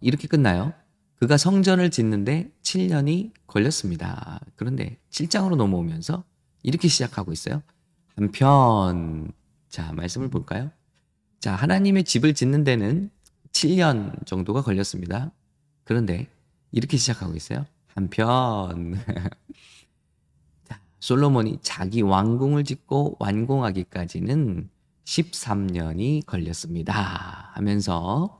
이렇게 끝나요. 그가 성전을 짓는데 7년이 걸렸습니다. 그런데 7장으로 넘어오면서 이렇게 시작하고 있어요. 한편, 자, 말씀을 볼까요? 자, 하나님의 집을 짓는 데는 7년 정도가 걸렸습니다. 그런데 이렇게 시작하고 있어요. 한편, 자, 솔로몬이 자기 왕궁을 짓고 완공하기까지는 13년이 걸렸습니다. 하면서 어,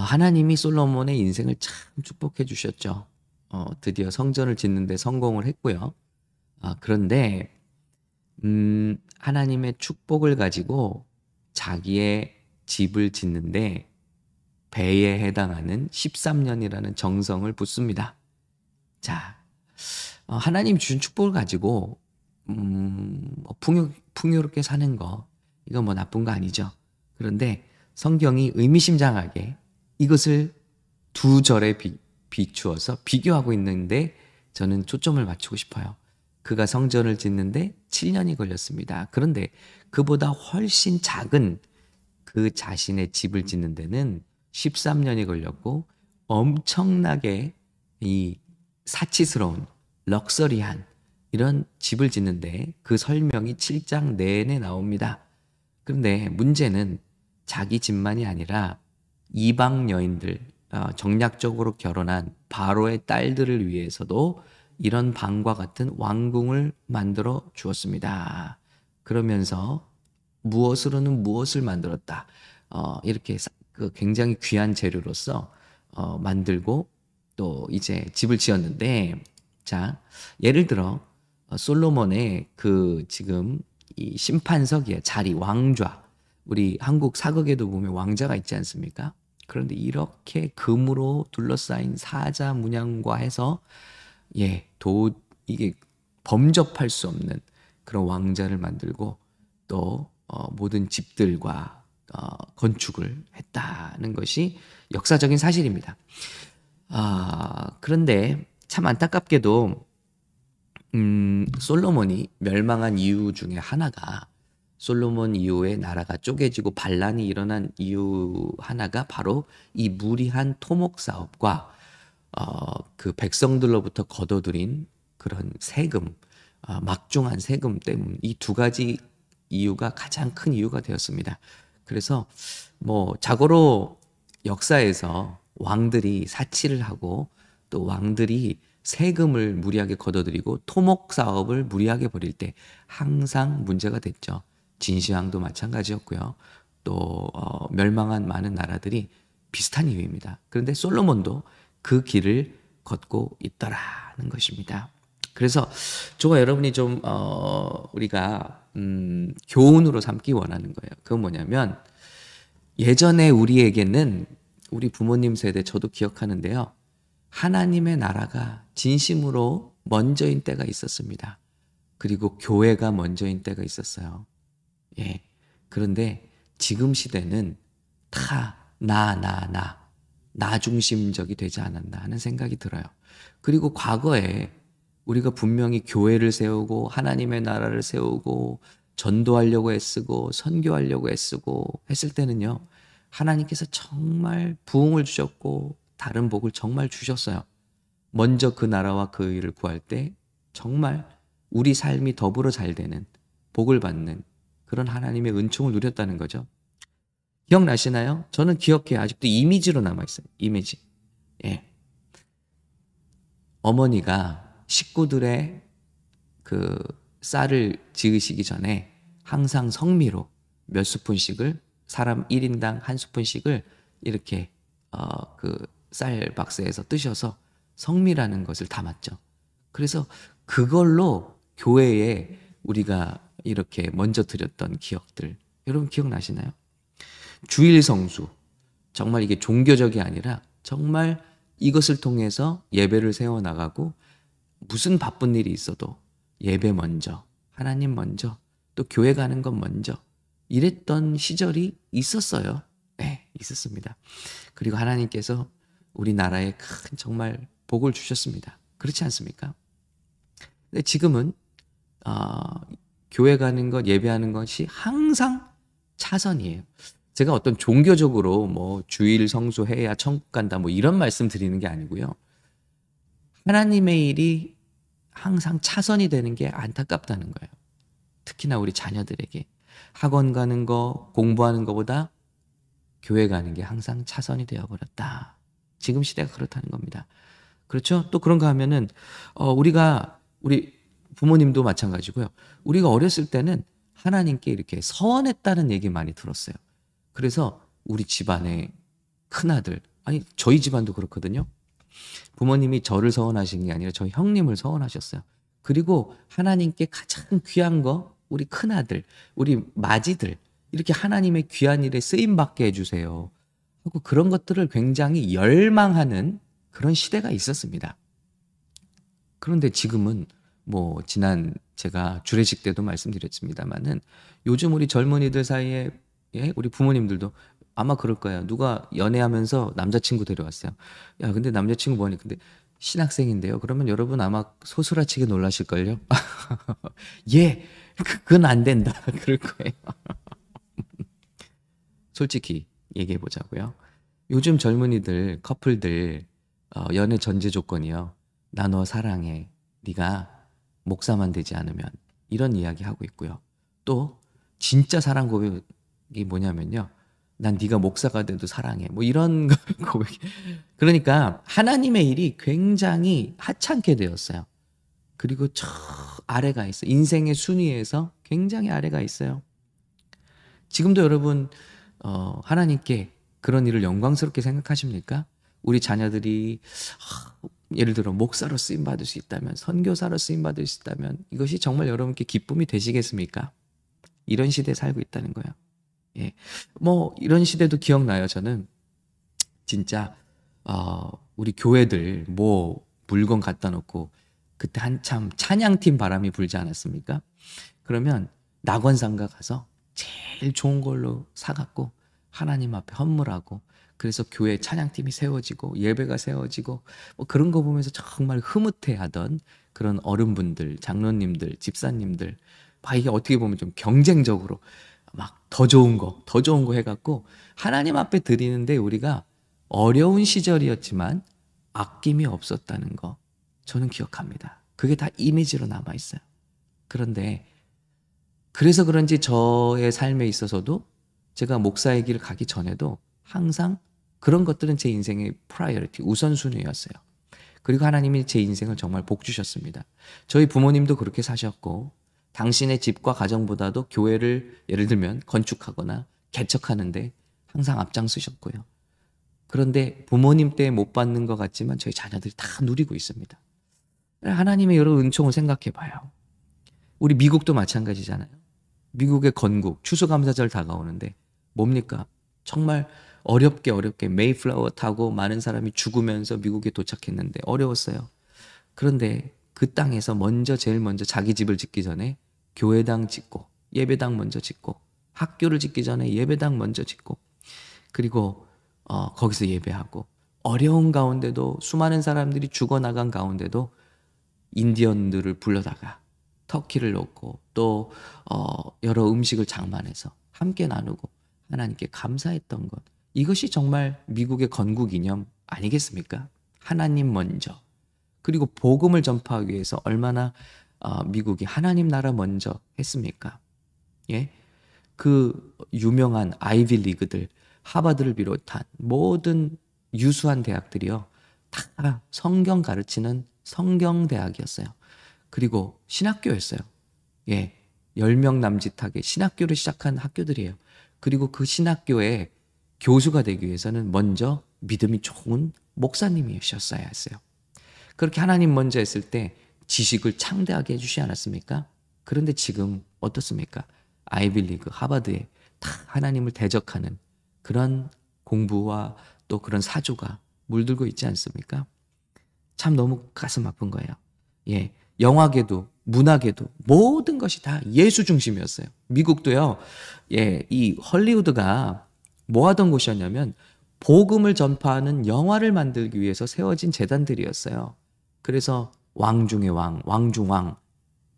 하나님이 솔로몬의 인생을 참 축복해 주셨죠. 어, 드디어 성전을 짓는데 성공을 했고요. 아, 그런데 음, 하나님의 축복을 가지고 자기의 집을 짓는데 배에 해당하는 13년이라는 정성을 붓습니다. 자, 어, 하나님 주신 축복을 가지고 음, 뭐 풍요, 풍요롭게 사는 거 이건 뭐 나쁜 거 아니죠. 그런데 성경이 의미심장하게 이것을 두 절에 비, 비추어서 비교하고 있는데 저는 초점을 맞추고 싶어요. 그가 성전을 짓는데 7년이 걸렸습니다. 그런데 그보다 훨씬 작은 그 자신의 집을 짓는 데는 13년이 걸렸고 엄청나게 이 사치스러운 럭셔리한 이런 집을 짓는데 그 설명이 7장 내내 나옵니다. 그런데 문제는 자기 집만이 아니라 이방 여인들 어, 정략적으로 결혼한 바로의 딸들을 위해서도 이런 방과 같은 왕궁을 만들어 주었습니다. 그러면서 무엇으로는 무엇을 만들었다. 어, 이렇게 그 굉장히 귀한 재료로서 어, 만들고 또 이제 집을 지었는데 자 예를 들어 어, 솔로몬의 그 지금 이 심판석이야 자리 왕좌 우리 한국 사극에도 보면 왕자가 있지 않습니까? 그런데 이렇게 금으로 둘러싸인 사자 문양과 해서 예, 도 이게 범접할 수 없는 그런 왕자를 만들고 또 어, 모든 집들과 어, 건축을 했다는 것이 역사적인 사실입니다. 아, 그런데 참 안타깝게도 음, 솔로몬이 멸망한 이유 중에 하나가 솔로몬 이후에 나라가 쪼개지고 반란이 일어난 이유 하나가 바로 이 무리한 토목 사업과 어, 그 백성들로부터 거둬들인 그런 세금, 어, 막중한 세금 때문 이 두 가지 이유가 가장 큰 이유가 되었습니다. 그래서 뭐 자고로 역사에서 왕들이 사치를 하고 또 왕들이 세금을 무리하게 거둬들이고 토목 사업을 무리하게 벌일 때 항상 문제가 됐죠. 진시황도 마찬가지였고요. 또 어, 멸망한 많은 나라들이 비슷한 이유입니다. 그런데 솔로몬도 그 길을 걷고 있더라는 것입니다. 그래서 저와 여러분이 좀 어, 우리가 음, 교훈으로 삼기 원하는 거예요. 그건 뭐냐면 예전에 우리에게는 우리 부모님 세대 저도 기억하는데요. 하나님의 나라가 진심으로 먼저인 때가 있었습니다. 그리고 교회가 먼저인 때가 있었어요. 예. 그런데 지금 시대는 다 나, 나, 나, 나 중심적이 되지 않았나 하는 생각이 들어요. 그리고 과거에 우리가 분명히 교회를 세우고 하나님의 나라를 세우고 전도하려고 애쓰고 선교하려고 애쓰고 했을 때는요. 하나님께서 정말 부흥을 주셨고 다른 복을 정말 주셨어요. 먼저 그 나라와 그 일을 구할 때 정말 우리 삶이 더불어 잘 되는 복을 받는 그런 하나님의 은총을 누렸다는 거죠. 기억나시나요? 저는 기억해 아직도 이미지로 남아있어요. 이미지. 예. 어머니가 식구들의 그 쌀을 지으시기 전에 항상 성미로 몇 스푼씩을 사람 1인당 한 스푼씩을 이렇게 어, 그쌀 박스에서 뜨셔서 성미라는 것을 담았죠. 그래서 그걸로 교회에 우리가 이렇게 먼저 드렸던 기억들 여러분 기억나시나요? 주일 성수 정말 이게 종교적이 아니라 정말 이것을 통해서 예배를 세워 나가고 무슨 바쁜 일이 있어도 예배 먼저 하나님 먼저 또 교회 가는 것 먼저 이랬던 시절이 있었어요. 네, 있었습니다. 그리고 하나님께서 우리나라에 큰 정말 복을 주셨습니다. 그렇지 않습니까? 근데 지금은 어, 교회 가는 것, 예배하는 것이 항상 차선이에요. 제가 어떤 종교적으로 뭐 주일 성수해야 천국 간다 뭐 이런 말씀 드리는 게 아니고요. 하나님의 일이 항상 차선이 되는 게 안타깝다는 거예요. 특히나 우리 자녀들에게 학원 가는 거, 공부하는 것보다 교회 가는 게 항상 차선이 되어 버렸다. 지금 시대가 그렇다는 겁니다. 그렇죠? 또 그런가 하면은 어 우리가 우리 부모님도 마찬가지고요. 우리가 어렸을 때는 하나님께 이렇게 서원했다는 얘기 많이 들었어요. 그래서 우리 집안의 큰아들, 아니 저희 집안도 그렇거든요. 부모님이 저를 서원하신 게 아니라 저희 형님을 서원하셨어요. 그리고 하나님께 가장 귀한 거 우리 큰아들, 우리 마지들 이렇게 하나님의 귀한 일에 쓰임 받게 해주세요. 하고 그런 것들을 굉장히 열망하는 그런 시대가 있었습니다. 그런데 지금은 뭐 지난 제가 주례식 때도 말씀드렸습니다만은 요즘 우리 젊은이들 사이에 예? 우리 부모님들도 아마 그럴 거예요. 누가 연애하면서 남자친구 데려왔어요. 야, 근데 남자친구 뭐니? 근데 신학생인데요. 그러면 여러분 아마 소스라치게 놀라실걸요? 예, 그건 안 된다. 그럴 거예요. 솔직히 얘기해 보자고요. 요즘 젊은이들, 커플들 어, 연애 전제 조건이요. 나 너 사랑해. 네가 목사만 되지 않으면 이런 이야기 하고 있고요. 또 진짜 사랑 고백이 뭐냐면요. 난 네가 목사가 돼도 사랑해. 뭐 이런 고백. 그러니까 하나님의 일이 굉장히 하찮게 되었어요. 그리고 저 아래가 있어. 인생의 순위에서 굉장히 아래가 있어요. 지금도 여러분 어, 하나님께 그런 일을 영광스럽게 생각하십니까? 우리 자녀들이 예를 들어 목사로 쓰임 받을 수 있다면 선교사로 쓰임 받을 수 있다면 이것이 정말 여러분께 기쁨이 되시겠습니까? 이런 시대에 살고 있다는 거예요. 예. 뭐 이런 시대도 기억나요. 저는 진짜 어, 우리 교회들 뭐 물건 갖다 놓고 그때 한참 찬양팀 바람이 불지 않았습니까? 그러면 낙원상가 가서 제일 좋은 걸로 사갖고 하나님 앞에 헌물하고 그래서 교회 찬양팀이 세워지고 예배가 세워지고 뭐 그런 거 보면서 정말 흐뭇해하던 그런 어른분들, 장로님들, 집사님들, 막 이게 어떻게 보면 좀 경쟁적으로 막 더 좋은 거, 더 좋은 거 해갖고 하나님 앞에 드리는데 우리가 어려운 시절이었지만 아낌이 없었다는 거 저는 기억합니다. 그게 다 이미지로 남아 있어요. 그런데 그래서 그런지 저의 삶에 있어서도 제가 목사의 길을 가기 전에도 항상 그런 것들은 제 인생의 priority, 우선순위였어요. 그리고 하나님이 제 인생을 정말 복 주셨습니다. 저희 부모님도 그렇게 사셨고 당신의 집과 가정보다도 교회를 예를 들면 건축하거나 개척하는데 항상 앞장서셨고요. 그런데 부모님 때 못 받는 것 같지만 저희 자녀들이 다 누리고 있습니다. 하나님의 여러 은총을 생각해 봐요. 우리 미국도 마찬가지잖아요. 미국의 건국, 추수감사절 다가오는데 뭡니까? 정말 어렵게 어렵게 메이플라워 타고 많은 사람이 죽으면서 미국에 도착했는데 어려웠어요. 그런데 그 땅에서 먼저 제일 먼저 자기 집을 짓기 전에 교회당 짓고 예배당 먼저 짓고 학교를 짓기 전에 예배당 먼저 짓고 그리고 어, 거기서 예배하고 어려운 가운데도 수많은 사람들이 죽어나간 가운데도 인디언들을 불러다가 터키를 놓고 또 어, 여러 음식을 장만해서 함께 나누고 하나님께 감사했던 것 이것이 정말 미국의 건국 이념 아니겠습니까? 하나님 먼저 그리고 복음을 전파하기 위해서 얼마나 어, 미국이 하나님 나라 먼저 했습니까? 예? 그 유명한 아이비 리그들, 하버드를 비롯한 모든 유수한 대학들이요. 다 성경 가르치는 성경 대학이었어요. 그리고 신학교였어요. 예. 10명 남짓하게 신학교를 시작한 학교들이에요. 그리고 그 신학교에 교수가 되기 위해서는 먼저 믿음이 좋은 목사님이셨어야 했어요. 그렇게 하나님 먼저 했을 때 지식을 창대하게 해주지 않았습니까? 그런데 지금 어떻습니까? 아이빌리그, 하버드에 다 하나님을 대적하는 그런 공부와 또 그런 사조가 물들고 있지 않습니까? 참 너무 가슴 아픈 거예요. 예. 영화계도, 문화계도 모든 것이 다 예수 중심이었어요. 미국도요, 예, 이 헐리우드가 뭐 하던 곳이었냐면 복음을 전파하는 영화를 만들기 위해서 세워진 재단들이었어요. 그래서 왕 중의 왕, 왕중 왕,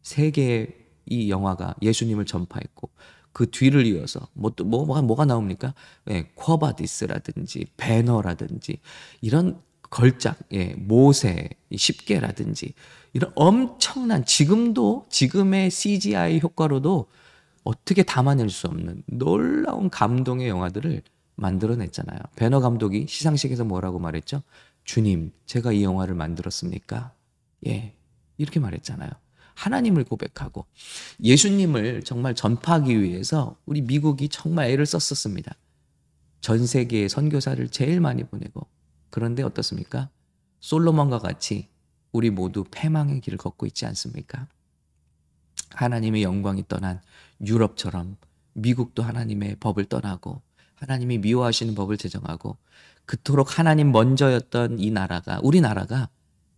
세 개의 이 영화가 예수님을 전파했고, 그 뒤를 이어서 뭐또 뭐, 뭐가 뭐가 나옵니까? 예, 쿼바디스라든지 배너라든지 이런 걸작, 예, 모세, 십계라든지 이런 엄청난 지금도 지금의 CGI 효과로도 어떻게 담아낼 수 없는 놀라운 감동의 영화들을 만들어냈잖아요. 배너 감독이 시상식에서 뭐라고 말했죠? 주님, 제가 이 영화를 만들었습니까? 예, 이렇게 말했잖아요. 하나님을 고백하고 예수님을 정말 전파하기 위해서 우리 미국이 정말 애를 썼었습니다. 전 세계에 선교사를 제일 많이 보내고 그런데 어떻습니까? 솔로몬과 같이 우리 모두 패망의 길을 걷고 있지 않습니까? 하나님의 영광이 떠난 유럽처럼 미국도 하나님의 법을 떠나고 하나님이 미워하시는 법을 제정하고 그토록 하나님 먼저였던 이 나라가 우리나라가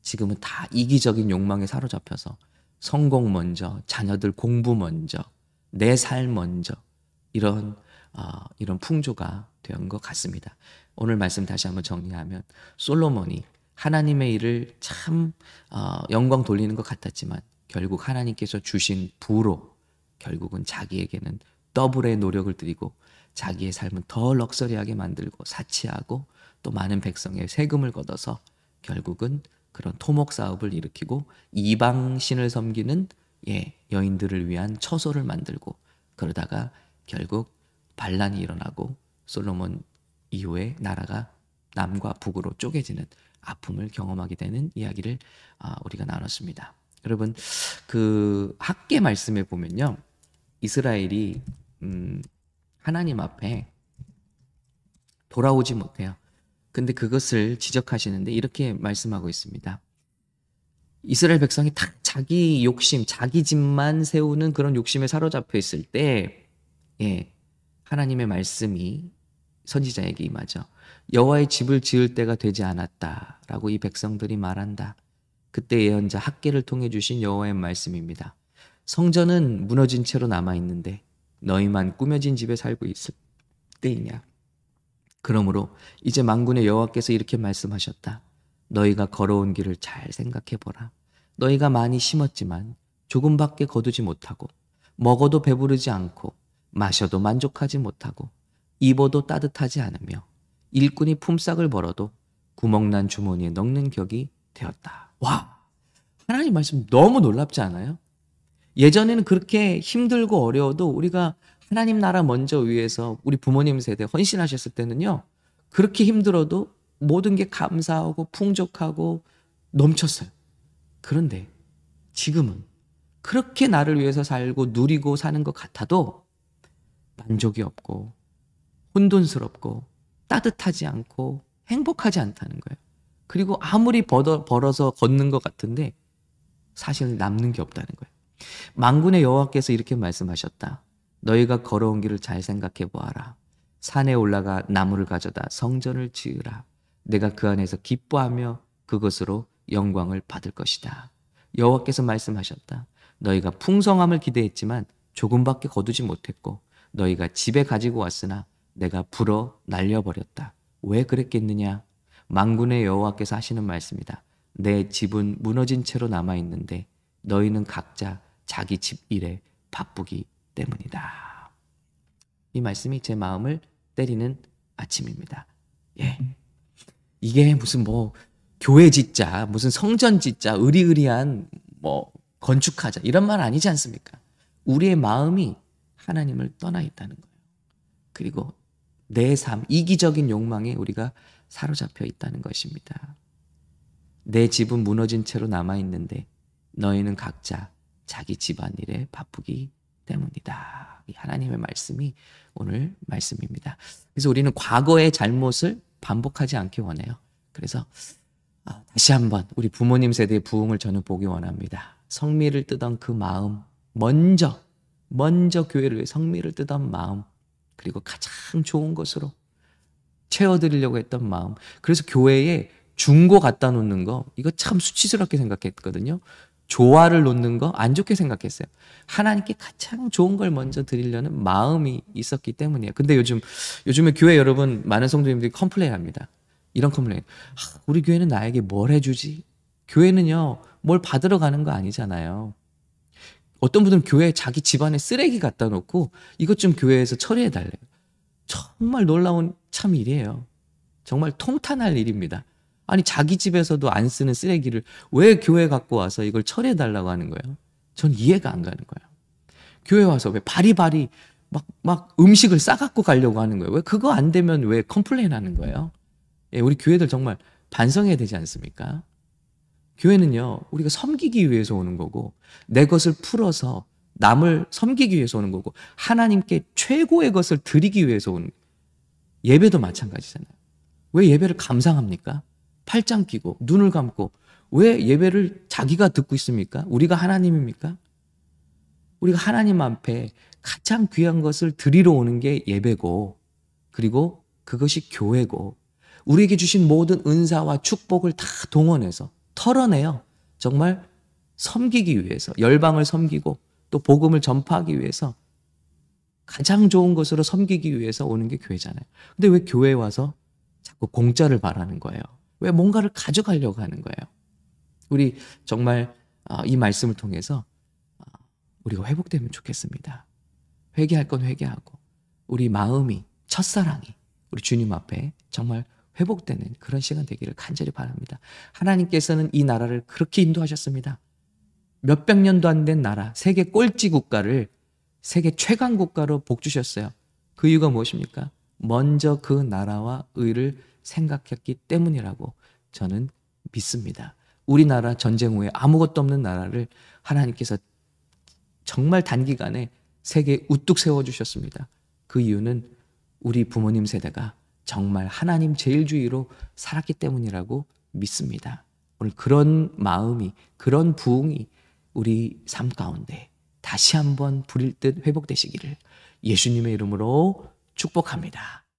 지금은 다 이기적인 욕망에 사로잡혀서 성공 먼저, 자녀들 공부 먼저, 내삶 먼저 이런 어, 이런 풍조가 된 것 같습니다. 오늘 말씀 다시 한번 정리하면 솔로몬이 하나님의 일을 참 어, 영광 돌리는 것 같았지만 결국 하나님께서 주신 부로 결국은 자기에게는 더블의 노력을 들이고 자기의 삶은 더 럭셔리하게 만들고 사치하고 또 많은 백성의 세금을 걷어서 결국은 그런 토목 사업을 일으키고 이방 신을 섬기는 예, 여인들을 위한 처소를 만들고 그러다가 결국 반란이 일어나고 솔로몬 이후에 나라가 남과 북으로 쪼개지는 아픔을 경험하게 되는 이야기를 아, 우리가 나눴습니다. 여러분 그 학계 말씀에 보면요 이스라엘이 음, 하나님 앞에 돌아오지 못해요. 근데 그것을 지적하시는데 이렇게 말씀하고 있습니다. 이스라엘 백성이 다 자기 욕심, 자기 집만 세우는 그런 욕심에 사로잡혀 있을 때, 예, 하나님의 말씀이 선지자에게 임하죠. 여호와의 집을 지을 때가 되지 않았다라고 이 백성들이 말한다. 그때 예언자 학계를 통해 주신 여호와의 말씀입니다. 성전은 무너진 채로 남아 있는데 너희만 꾸며진 집에 살고 있을 때이냐? 그러므로 이제 만군의 여호와께서 이렇게 말씀하셨다. 너희가 걸어온 길을 잘 생각해 보라. 너희가 많이 심었지만 조금밖에 거두지 못하고 먹어도 배부르지 않고 마셔도 만족하지 못하고 입어도 따뜻하지 않으며 일꾼이 품삯을 벌어도 구멍난 주머니에 넣는 격이 되었다. 와, 하나님 말씀 너무 놀랍지 않아요? 예전에는 그렇게 힘들고 어려워도 우리가 하나님 나라 먼저 위해서 우리 부모님 세대 헌신하셨을 때는요, 그렇게 힘들어도 모든 게 감사하고 풍족하고 넘쳤어요. 그런데 지금은 그렇게 나를 위해서 살고 누리고 사는 것 같아도 만족이 없고 혼돈스럽고 따뜻하지 않고 행복하지 않다는 거예요. 그리고 아무리 벌어, 벌어서 걷는 것 같은데 사실 남는 게 없다는 거예요. 망군의 여호와께서 이렇게 말씀하셨다. 너희가 걸어온 길을 잘 생각해 보아라. 산에 올라가 나무를 가져다 성전을 지으라. 내가 그 안에서 기뻐하며 그것으로 영광을 받을 것이다. 여호와께서 말씀하셨다. 너희가 풍성함을 기대했지만 조금밖에 거두지 못했고 너희가 집에 가지고 왔으나 내가 불어 날려버렸다. 왜 그랬겠느냐? 망군의 여호와께서 하시는 말씀이다. 내 집은 무너진 채로 남아 있는데 너희는 각자 자기 집 일에 바쁘기 때문이다. 이 말씀이 제 마음을 때리는 아침입니다. 예. 이게 무슨 뭐 교회 짓자, 무슨 성전 짓자, 의리의리한 뭐 건축하자 이런 말 아니지 않습니까? 우리의 마음이 하나님을 떠나 있다는 거예요. 그리고 내 삶, 이기적인 욕망에 우리가 사로잡혀 있다는 것입니다. 내 집은 무너진 채로 남아 있는데 너희는 각자 자기 집안일에 바쁘기 때문이다. 하나님의 말씀이 오늘 말씀입니다. 그래서 우리는 과거의 잘못을 반복하지 않기 원해요. 그래서 아, 다시 한번 우리 부모님 세대의 부흥을 저는 보기 원합니다. 성미를 뜨던 그 마음, 먼저, 먼저 교회를 성미를 뜨던 마음, 그리고 가장 좋은 것으로 채워드리려고 했던 마음. 그래서 교회에 중고 갖다 놓는 거, 이거 참 수치스럽게 생각했거든요. 조화를 놓는 거 안 좋게 생각했어요. 하나님께 가장 좋은 걸 먼저 드리려는 마음이 있었기 때문이에요. 근데 요즘 요즘에 교회 여러분 많은 성도님들이 complain 합니다. 이런 complain. 아, 우리 교회는 나에게 뭘 해주지? 교회는요 뭘 받으러 가는 거 아니잖아요. 어떤 분들은 교회에 자기 집안에 쓰레기 갖다 놓고 이것 좀 교회에서 처리해 달래요. 정말 놀라운 참 일이에요. 정말 통탄할 일입니다. 아니 자기 집에서도 안 쓰는 쓰레기를 왜 교회 갖고 와서 이걸 처리해 달라고 하는 거예요? 전 이해가 안 가는 거예요. 교회 와서 왜 바리바리 막, 막 음식을 싸갖고 가려고 하는 거예요. 왜 그거 안 되면 왜 complain 하는 거예요? 예, 우리 교회들 정말 반성해야 되지 않습니까? 교회는요, 우리가 섬기기 위해서 오는 거고, 내 것을 풀어서 남을 섬기기 위해서 오는 거고, 하나님께 최고의 것을 드리기 위해서 오는, 예배도 마찬가지잖아요. 왜 예배를 감상합니까? 팔짱 끼고, 눈을 감고, 왜 예배를 자기가 듣고 있습니까? 우리가 하나님입니까? 우리가 하나님 앞에 가장 귀한 것을 드리러 오는 게 예배고, 그리고 그것이 교회고, 우리에게 주신 모든 은사와 축복을 다 동원해서 털어내요. 정말 섬기기 위해서, 열방을 섬기고 또 복음을 전파하기 위해서 가장 좋은 것으로 섬기기 위해서 오는 게 교회잖아요. 근데 왜 교회에 와서 자꾸 공짜를 바라는 거예요? 왜 뭔가를 가져가려고 하는 거예요? 우리 정말 어, 이 말씀을 통해서 어, 우리가 회복되면 좋겠습니다. 회개할 건 회개하고 우리 마음이 첫사랑이 우리 주님 앞에 정말 회복되는 그런 시간 되기를 간절히 바랍니다. 하나님께서는 이 나라를 그렇게 인도하셨습니다. 몇백 년도 안 된 나라, 세계 꼴찌 국가를 세계 최강 국가로 복 주셨어요. 그 이유가 무엇입니까? 먼저 그 나라와 의를 생각했기 때문이라고 저는 믿습니다. 우리나라 전쟁 후에 아무것도 없는 나라를 하나님께서 정말 단기간에 세계에 우뚝 세워주셨습니다. 그 이유는 우리 부모님 세대가 정말 하나님 제일주의로 살았기 때문이라고 믿습니다. 오늘 그런 마음이, 그런 부흥이 우리 삶 가운데 다시 한번 불일 듯 회복되시기를 예수님의 이름으로 축복합니다.